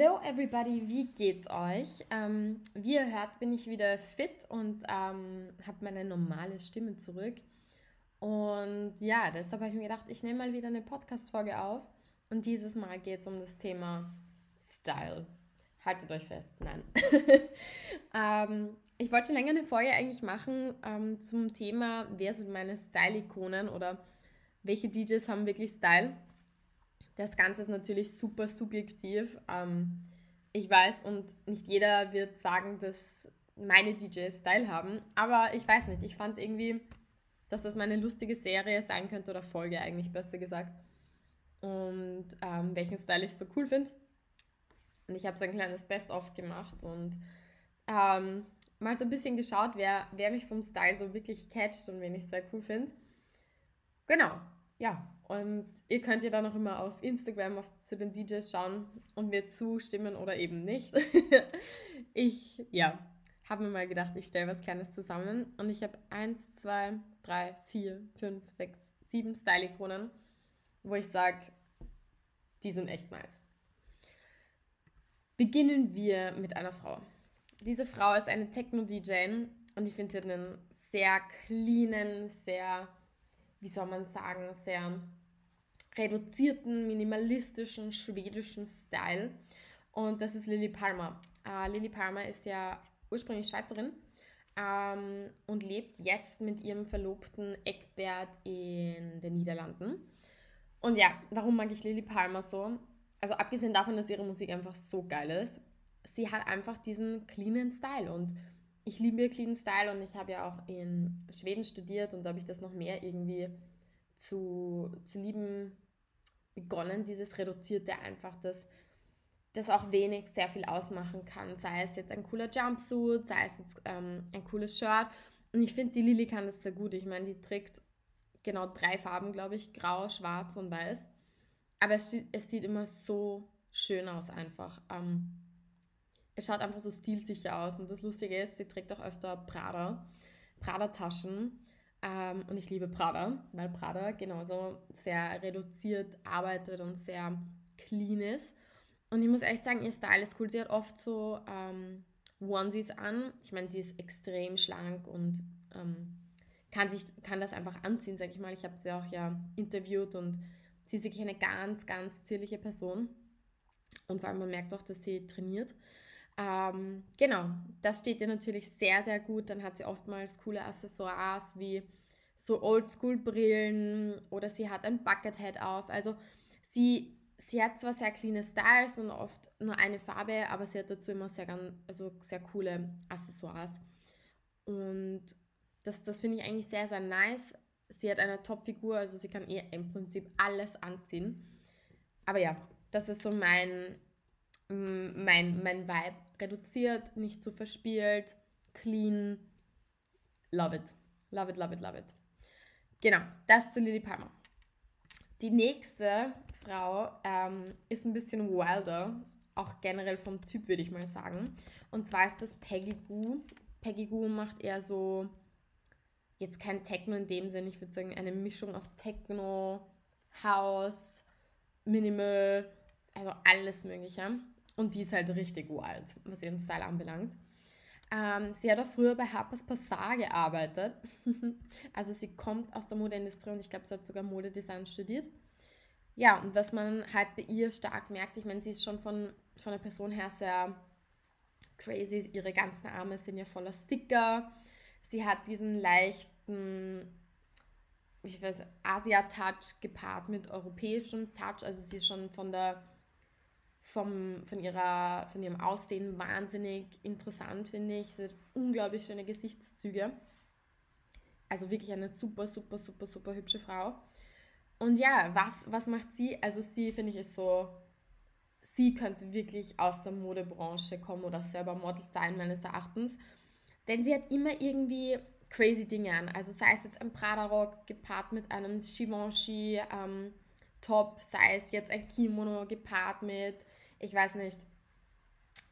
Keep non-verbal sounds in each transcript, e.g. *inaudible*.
Hello everybody, wie geht's euch? Ähm, wie ihr hört, bin ich wieder fit und ähm, habe meine normale Stimme zurück. Und ja, deshalb habe ich mir gedacht, ich nehme mal wieder eine Podcast-Folge auf. Und dieses Mal geht es um das Thema Style. Haltet euch fest, nein. *laughs* ähm, ich wollte schon länger eine Folge eigentlich machen ähm, zum Thema, wer sind meine Style-Ikonen oder welche DJs haben wirklich Style. Das Ganze ist natürlich super subjektiv. Ähm, ich weiß und nicht jeder wird sagen, dass meine DJs Style haben, aber ich weiß nicht. Ich fand irgendwie, dass das meine lustige Serie sein könnte oder Folge eigentlich besser gesagt. Und ähm, welchen Style ich so cool finde. Und ich habe so ein kleines Best-of gemacht und ähm, mal so ein bisschen geschaut, wer, wer mich vom Style so wirklich catcht und wen ich sehr cool finde. Genau, ja, und ihr könnt ja dann auch immer auf Instagram auf, zu den DJs schauen und mir zustimmen oder eben nicht. *laughs* ich, ja, habe mir mal gedacht, ich stelle was Kleines zusammen und ich habe eins, zwei, drei, vier, fünf, sechs, sieben Style-Ikonen, wo ich sage, die sind echt nice. Beginnen wir mit einer Frau. Diese Frau ist eine Techno-DJ und ich finde, sie einen sehr cleanen, sehr, wie soll man sagen, sehr reduzierten, minimalistischen, schwedischen Style. Und das ist Lily Palmer. Äh, Lily Palmer ist ja ursprünglich Schweizerin ähm, und lebt jetzt mit ihrem Verlobten Eckbert in den Niederlanden. Und ja, warum mag ich Lily Palmer so? Also abgesehen davon, dass ihre Musik einfach so geil ist, sie hat einfach diesen cleanen Style und ich liebe ihr clean Style und ich habe ja auch in Schweden studiert und da habe ich das noch mehr irgendwie zu, zu lieben begonnen, dieses Reduzierte einfach, dass das auch wenig sehr viel ausmachen kann. Sei es jetzt ein cooler Jumpsuit, sei es jetzt ähm, ein cooles Shirt. Und ich finde, die Lili kann das sehr gut. Ich meine, die trägt genau drei Farben, glaube ich, grau, schwarz und weiß. Aber es, es sieht immer so schön aus einfach. Ähm, es schaut einfach so stilsicher aus. Und das Lustige ist, sie trägt auch öfter Prada, Prada-Taschen. Ähm, und ich liebe Prada, weil Prada genauso sehr reduziert arbeitet und sehr clean ist. Und ich muss echt sagen, ihr Style ist cool. Sie hat oft so ähm, Onesies an. Ich meine, sie ist extrem schlank und ähm, kann, sich, kann das einfach anziehen, sag ich mal. Ich habe sie auch ja interviewt und sie ist wirklich eine ganz, ganz zierliche Person. Und vor allem man merkt auch, dass sie trainiert. Ähm, genau, das steht ihr natürlich sehr, sehr gut. Dann hat sie oftmals coole Accessoires wie so Oldschool-Brillen oder sie hat ein Buckethead auf. Also sie, sie hat zwar sehr clean Styles und oft nur eine Farbe, aber sie hat dazu immer sehr, also sehr coole Accessoires. Und das, das finde ich eigentlich sehr, sehr nice. Sie hat eine Top-Figur, also sie kann ihr im Prinzip alles anziehen. Aber ja, das ist so mein, mein, mein Vibe reduziert, nicht zu verspielt, clean. Love it. Love it, love it, love it. Genau, das zu Lily Palmer. Die nächste Frau ähm, ist ein bisschen wilder, auch generell vom Typ würde ich mal sagen. Und zwar ist das Peggy Goo. Peggy Goo macht eher so, jetzt kein Techno in dem Sinn, ich würde sagen eine Mischung aus Techno, House, Minimal, also alles Mögliche. Und die ist halt richtig wild, was ihren Style anbelangt. Ähm, sie hat auch früher bei Harper's Bazaar gearbeitet. *laughs* also sie kommt aus der Modeindustrie und ich glaube, sie hat sogar Modedesign studiert. Ja, und was man halt bei ihr stark merkt, ich meine, sie ist schon von, von der Person her sehr crazy. Ihre ganzen Arme sind ja voller Sticker. Sie hat diesen leichten, ich weiß, Asia-Touch gepaart mit europäischem Touch. Also sie ist schon von der vom, von, ihrer, von ihrem Aussehen wahnsinnig interessant, finde ich. Sie hat unglaublich schöne Gesichtszüge. Also wirklich eine super, super, super, super hübsche Frau. Und ja, was, was macht sie? Also sie, finde ich, ist so, sie könnte wirklich aus der Modebranche kommen oder selber Model sein, meines Erachtens. Denn sie hat immer irgendwie crazy Dinge an. Also sei es jetzt ein Prada-Rock gepaart mit einem Givenchy ähm, sei es jetzt ein Kimono gepaart mit ich weiß nicht,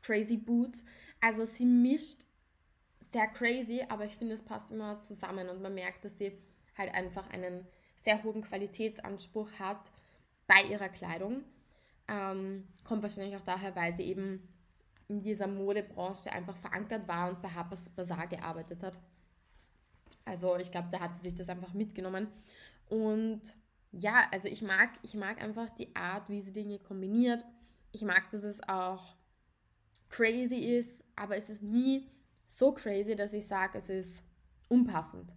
crazy Boots. Also sie mischt sehr crazy, aber ich finde, es passt immer zusammen und man merkt, dass sie halt einfach einen sehr hohen Qualitätsanspruch hat bei ihrer Kleidung. Ähm, kommt wahrscheinlich auch daher, weil sie eben in dieser Modebranche einfach verankert war und bei Harper's Bazaar gearbeitet hat. Also ich glaube, da hat sie sich das einfach mitgenommen. Und ja, also ich mag, ich mag einfach die Art, wie sie Dinge kombiniert. Ich mag, dass es auch crazy ist, aber es ist nie so crazy, dass ich sage, es ist unpassend.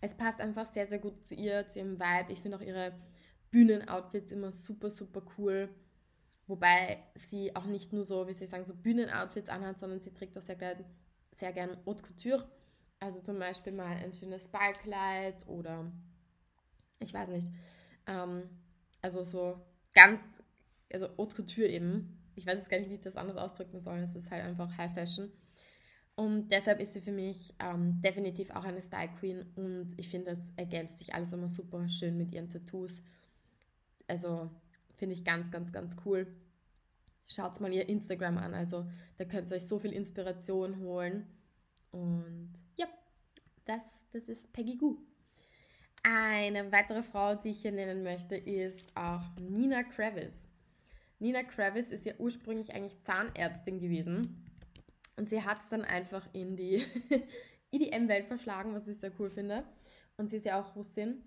Es passt einfach sehr, sehr gut zu ihr, zu ihrem Vibe. Ich finde auch ihre Bühnenoutfits immer super, super cool. Wobei sie auch nicht nur so, wie soll ich sagen, so Bühnenoutfits anhat, sondern sie trägt auch sehr, gern, sehr gern Haute Couture. Also zum Beispiel mal ein schönes Ballkleid oder ich weiß nicht. Ähm, also so ganz, also Haute Couture eben. Ich weiß jetzt gar nicht, wie ich das anders ausdrücken soll. Es ist halt einfach High Fashion. Und deshalb ist sie für mich ähm, definitiv auch eine Style Queen und ich finde, das ergänzt sich alles immer super schön mit ihren Tattoos. Also finde ich ganz, ganz, ganz cool. Schaut mal ihr Instagram an, also da könnt ihr euch so viel Inspiration holen. Und ja, das, das ist Peggy Goo. Eine weitere Frau, die ich hier nennen möchte, ist auch Nina Kravis. Nina Kravis ist ja ursprünglich eigentlich Zahnärztin gewesen und sie hat es dann einfach in die *laughs* EDM-Welt verschlagen, was ich sehr cool finde. Und sie ist ja auch Russin.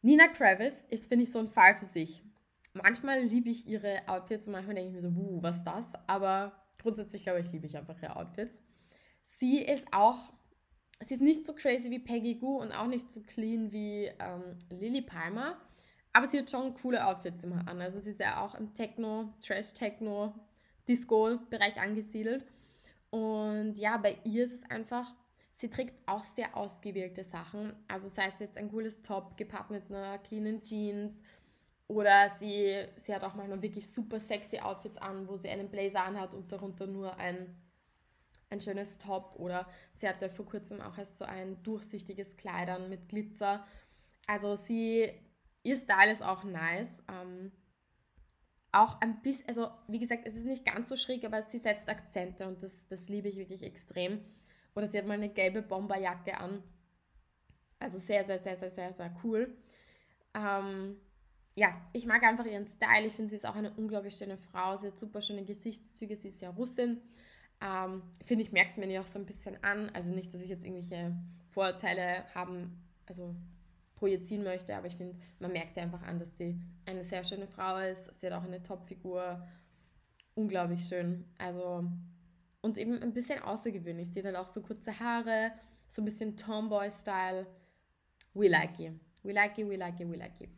Nina Kravis ist, finde ich, so ein Fall für sich. Manchmal liebe ich ihre Outfits und manchmal denke ich mir so, wuh, was das? Aber grundsätzlich glaube ich, liebe ich einfach ihre Outfits. Sie ist auch, sie ist nicht so crazy wie Peggy Goo und auch nicht so clean wie ähm, Lily Palmer. Aber sie hat schon coole Outfits immer an. Also sie ist ja auch im Techno, Trash-Techno, Disco-Bereich angesiedelt. Und ja, bei ihr ist es einfach, sie trägt auch sehr ausgewählte Sachen. Also sei es jetzt ein cooles Top gepaart mit einer cleanen Jeans oder sie, sie hat auch manchmal wirklich super sexy Outfits an, wo sie einen Blazer anhat und darunter nur ein, ein schönes Top. Oder sie hatte vor kurzem auch erst so ein durchsichtiges Kleidern mit Glitzer. Also sie, ihr Style ist auch nice. Ähm, auch ein bisschen, also wie gesagt, es ist nicht ganz so schräg, aber sie setzt Akzente und das, das liebe ich wirklich extrem. Oder sie hat mal eine gelbe Bomberjacke an. Also sehr, sehr, sehr, sehr, sehr, sehr cool. Ähm, ja, ich mag einfach ihren Style. Ich finde, sie ist auch eine unglaublich schöne Frau. Sie hat super schöne Gesichtszüge. Sie ist ja Russin. Ähm, finde ich, merkt man ihr auch so ein bisschen an. Also nicht, dass ich jetzt irgendwelche Vorurteile haben, also projizieren möchte, aber ich finde, man merkt einfach an, dass sie eine sehr schöne Frau ist. Sie hat auch eine Topfigur. Unglaublich schön. Also, und eben ein bisschen außergewöhnlich. Sie hat halt auch so kurze Haare, so ein bisschen Tomboy-Style. We like you. We like you, we like you, we like you.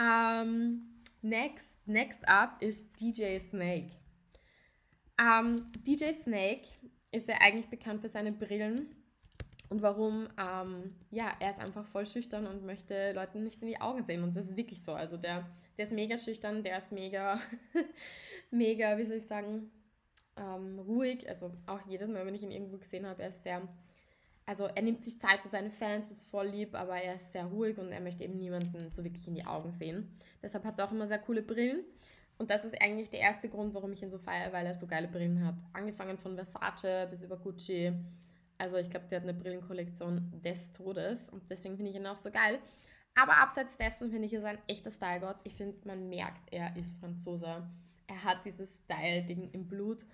um, *laughs* next, next up ist DJ Snake. Um, DJ Snake ist ja eigentlich bekannt für seine Brillen und warum, ähm, ja, er ist einfach voll schüchtern und möchte Leuten nicht in die Augen sehen. Und das ist wirklich so. Also der, der ist mega schüchtern, der ist mega, *laughs* mega, wie soll ich sagen, ähm, ruhig. Also auch jedes Mal, wenn ich ihn irgendwo gesehen habe, er ist sehr, also er nimmt sich Zeit für seine Fans, ist voll lieb, aber er ist sehr ruhig und er möchte eben niemanden so wirklich in die Augen sehen. Deshalb hat er auch immer sehr coole Brillen. Und das ist eigentlich der erste Grund, warum ich ihn so feiere, weil er so geile Brillen hat. Angefangen von Versace bis über Gucci also ich glaube, der hat eine Brillenkollektion des Todes und deswegen finde ich ihn auch so geil. Aber abseits dessen finde ich, er ein echter Stylegott. Ich finde, man merkt, er ist Franzose. Er hat dieses Style-Ding im Blut.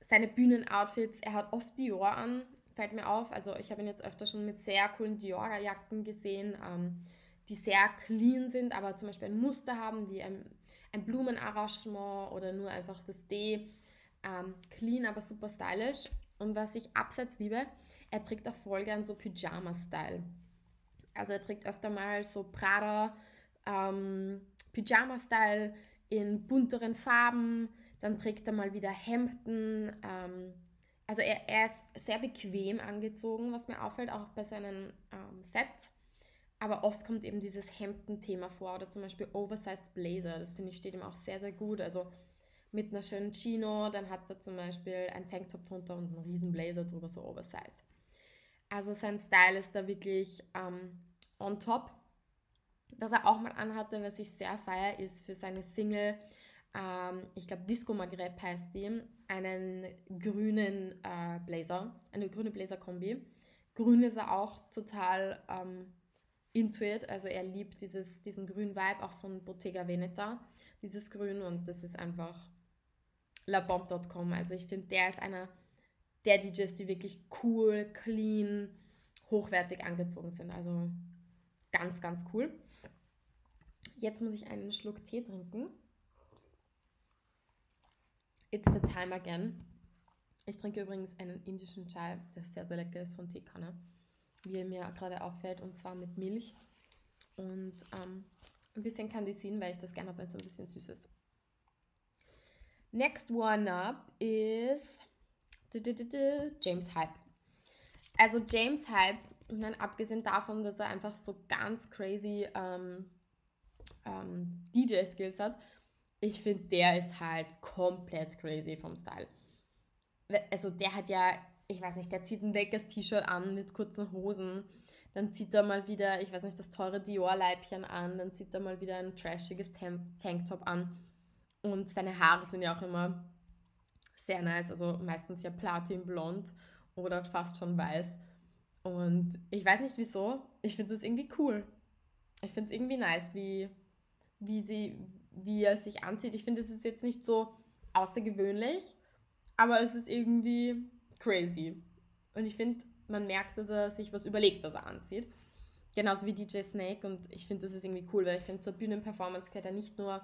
Seine Bühnenoutfits, er hat oft Dior an, fällt mir auf. Also ich habe ihn jetzt öfter schon mit sehr coolen Dior-Jacken gesehen, ähm, die sehr clean sind, aber zum Beispiel ein Muster haben, wie ein, ein Blumenarrangement oder nur einfach das D. Ähm, clean, aber super stylisch. Und was ich abseits liebe, er trägt auch voll gern so Pyjama-Style. Also er trägt öfter mal so Prada ähm, Pyjama-Style in bunteren Farben. Dann trägt er mal wieder Hemden. Ähm, also er, er, ist sehr bequem angezogen, was mir auffällt, auch bei seinen ähm, Sets. Aber oft kommt eben dieses Hemden-Thema vor oder zum Beispiel Oversized Blazer. Das finde ich steht ihm auch sehr, sehr gut. Also mit einer schönen Chino, dann hat er zum Beispiel ein Tanktop drunter und einen riesen Blazer drüber, so Oversize. Also sein Style ist da wirklich ähm, on top. Was er auch mal anhatte, was ich sehr feier, ist für seine Single, ähm, ich glaube Disco Maghreb heißt die, einen grünen äh, Blazer, eine grüne Blazer-Kombi. Grün ist er auch total ähm, into it. Also er liebt dieses, diesen grünen Vibe auch von Bottega Veneta, dieses Grün und das ist einfach labomb.com. Also ich finde, der ist einer der DJs, die wirklich cool, clean, hochwertig angezogen sind. Also ganz, ganz cool. Jetzt muss ich einen Schluck Tee trinken. It's the time again. Ich trinke übrigens einen indischen Chai, der sehr, sehr lecker ist von Teekanne, wie mir gerade auffällt, und zwar mit Milch und ähm, ein bisschen Candisin, weil ich das gerne habe, wenn es ein bisschen süß ist. Next one up is James Hype. Also James Hype, dann abgesehen davon, dass er einfach so ganz crazy ähm, ähm, DJ-Skills hat, ich finde, der ist halt komplett crazy vom Style. Also der hat ja, ich weiß nicht, der zieht ein dickes T-Shirt an mit kurzen Hosen, dann zieht er mal wieder, ich weiß nicht, das teure Dior-Leibchen an, dann zieht er mal wieder ein trashiges Tanktop an und seine Haare sind ja auch immer sehr nice, also meistens ja platinblond oder fast schon weiß. Und ich weiß nicht wieso, ich finde das irgendwie cool. Ich finde es irgendwie nice, wie, wie, sie, wie er sich anzieht. Ich finde, es ist jetzt nicht so außergewöhnlich, aber es ist irgendwie crazy. Und ich finde, man merkt, dass er sich was überlegt, was er anzieht. Genauso wie DJ Snake. Und ich finde, das ist irgendwie cool, weil ich finde, zur Bühnenperformance gehört ja nicht nur,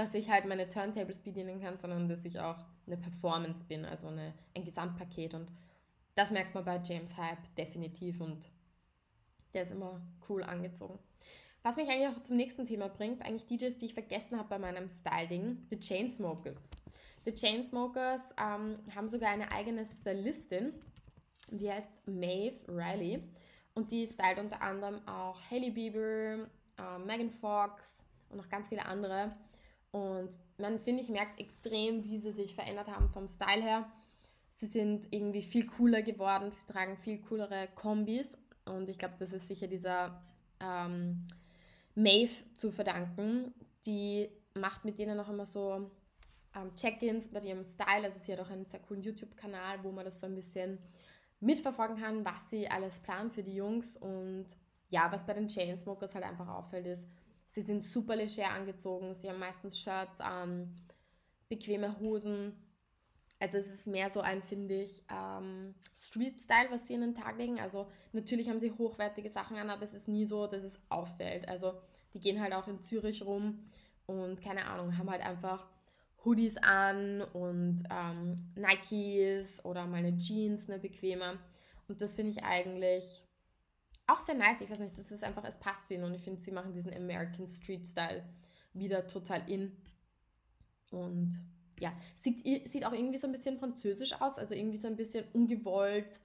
dass ich halt meine Turntables bedienen kann, sondern dass ich auch eine Performance bin, also eine, ein Gesamtpaket. Und das merkt man bei James Hype definitiv und der ist immer cool angezogen. Was mich eigentlich auch zum nächsten Thema bringt, eigentlich DJs, die ich vergessen habe bei meinem Styling, The Chainsmokers. The Chainsmokers ähm, haben sogar eine eigene Stylistin, die heißt Maeve Riley und die stylt unter anderem auch Hailey Bieber, äh, Megan Fox und noch ganz viele andere. Und man, finde ich, merkt extrem, wie sie sich verändert haben vom Style her. Sie sind irgendwie viel cooler geworden, sie tragen viel coolere Kombis und ich glaube, das ist sicher dieser ähm, Maeve zu verdanken. Die macht mit denen auch immer so ähm, Check-ins bei ihrem Style. Also sie hat auch einen sehr coolen YouTube-Kanal, wo man das so ein bisschen mitverfolgen kann, was sie alles planen für die Jungs. Und ja, was bei den Chainsmokers halt einfach auffällt, ist, sie sind super leger angezogen. Sie haben meistens Shirts an, bequeme Hosen. Also es ist mehr so ein, finde ich, ähm, Street-Style, was sie in den Tag legen. Also natürlich haben sie hochwertige Sachen an, aber es ist nie so, dass es auffällt. Also die gehen halt auch in Zürich rum und keine Ahnung, haben halt einfach Hoodies an und ähm, Nikes oder mal eine Jeans, eine bequeme. Und das finde ich eigentlich auch sehr nice. Ich weiß nicht, das ist einfach, es passt zu ihnen und ich finde, sie machen diesen American Street Style wieder total in. Und ja, sieht, sieht auch irgendwie so ein bisschen französisch aus, also irgendwie so ein bisschen ungewollt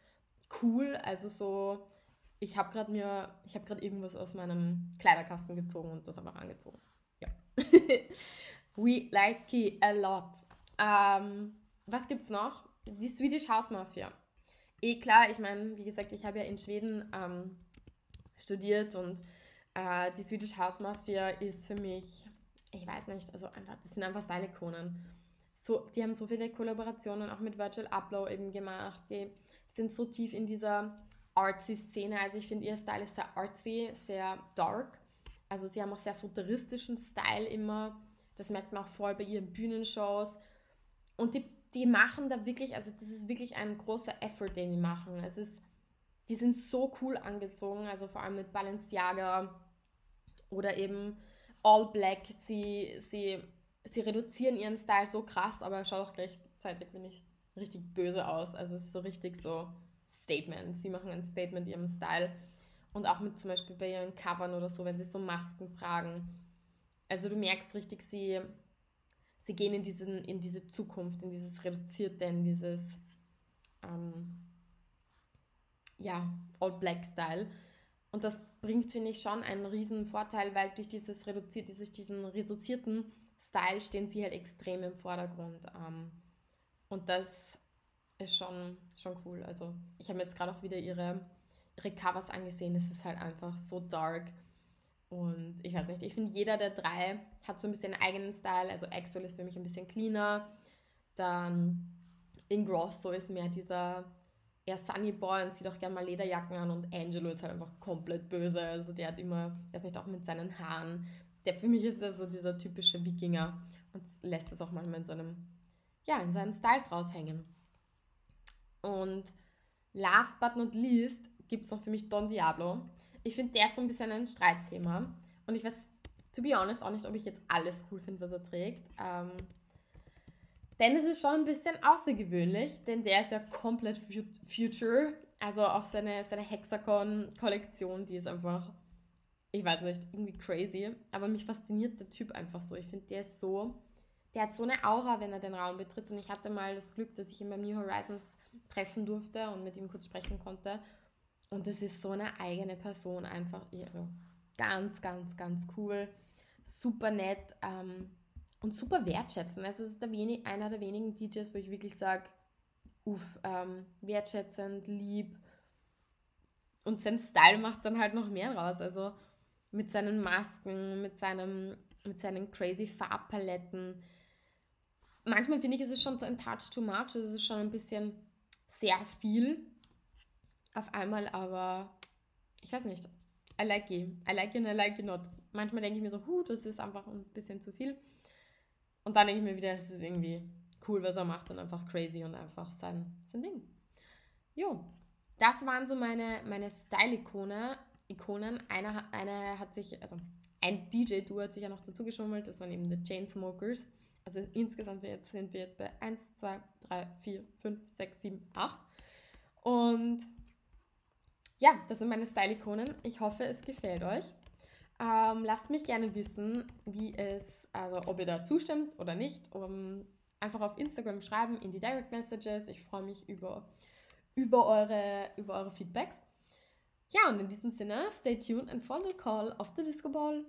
cool. Also so, ich habe gerade mir, ich habe gerade irgendwas aus meinem Kleiderkasten gezogen und das einfach angezogen. Ja. *laughs* We like it a lot. Ähm, was gibt's noch? Die Swedish House Mafia. Eh klar, ich meine, wie gesagt, ich habe ja in Schweden ähm, studiert und äh, die Swedish House Mafia ist für mich, ich weiß nicht, also einfach, das sind einfach Style-Ikonen. So, die haben so viele Kollaborationen auch mit Virtual Upload eben gemacht. Die sind so tief in dieser artsy Szene. Also ich finde ihr Style ist sehr artsy, sehr dark. Also sie haben auch sehr futuristischen Style immer das merkt man auch voll bei ihren Bühnenshows. Und die, die machen da wirklich, also das ist wirklich ein großer Effort, den die machen. Es ist, die sind so cool angezogen, also vor allem mit Balenciaga oder eben All Black. Sie, sie, sie reduzieren ihren Style so krass, aber schaut auch gleichzeitig, finde ich, richtig böse aus. Also es ist so richtig so Statement. Sie machen ein Statement ihrem Style. Und auch mit zum Beispiel bei ihren Covern oder so, wenn sie so Masken tragen also du merkst richtig, sie, sie gehen in, diesen, in diese Zukunft, in dieses Reduzierte, in dieses ähm, ja, All-Black-Style. Und das bringt, finde ich, schon einen riesen Vorteil, weil durch dieses reduziert, durch diesen reduzierten Style stehen sie halt extrem im Vordergrund. Ähm, und das ist schon, schon cool. Also ich habe mir jetzt gerade auch wieder ihre, ihre Covers angesehen. Es ist halt einfach so dark und ich weiß nicht, ich finde, jeder der drei hat so ein bisschen einen eigenen Style. Also Axwell ist für mich ein bisschen cleaner. Dann Ingrosso ist mehr dieser eher Sunny Boy und zieht auch gerne mal Lederjacken an und Angelo ist halt einfach komplett böse. Also der hat immer, er ist nicht auch mit seinen Haaren. Der für mich ist er so dieser typische Wikinger und lässt das auch manchmal in so einem, ja, in seinen Styles raushängen. Und last but not least gibt es noch für mich Don Diablo. Ich finde, der ist so ein bisschen ein Streitthema. Und ich weiß, to be honest, auch nicht, ob ich jetzt alles cool finde, was er trägt. Ähm, denn es ist schon ein bisschen außergewöhnlich, denn der ist ja komplett future. Also auch seine, seine Hexagon-Kollektion, die ist einfach, ich weiß nicht, irgendwie crazy. Aber mich fasziniert der Typ einfach so. Ich finde, der ist so, der hat so eine Aura, wenn er den Raum betritt. Und ich hatte mal das Glück, dass ich ihn beim New Horizons treffen durfte und mit ihm kurz sprechen konnte. Und das ist so eine eigene Person einfach. Also ganz, ganz, ganz cool. Super nett. Ähm, und super wertschätzen. Also es ist der wenig, einer der wenigen DJs, wo ich wirklich sage, uff, ähm, wertschätzend, lieb. Und sein Style macht dann halt noch mehr raus. Also mit seinen Masken, mit, seinem, mit seinen crazy Farbpaletten. Manchmal finde ich, ist es schon ein Touch too much. Es ist schon ein bisschen sehr viel auf einmal, aber ich weiß nicht. I like it. I like it and I like it not. Manchmal denke ich mir so, huh, das ist einfach ein bisschen zu viel. Und dann denke ich mir wieder, es ist irgendwie cool, was er macht und einfach crazy und einfach sein, sein Ding. Jo, das waren so meine, meine Style-Ikonen. Ikonen. Eine, eine hat sich, also ein DJ-Duo hat sich ja noch dazu geschummelt, das waren eben die Chainsmokers. Also insgesamt sind wir jetzt bei 1, 2, 3, 4, 5, 6, 7, 8. Und ja, das sind meine Style-Ikonen. Ich hoffe, es gefällt euch. Ähm, lasst mich gerne wissen, wie es also ob ihr da zustimmt oder nicht, um, einfach auf Instagram schreiben, in die Direct Messages. Ich freue mich über, über, eure, über eure Feedbacks. Ja, und in diesem Sinne, stay tuned and follow the call of the Disco Ball.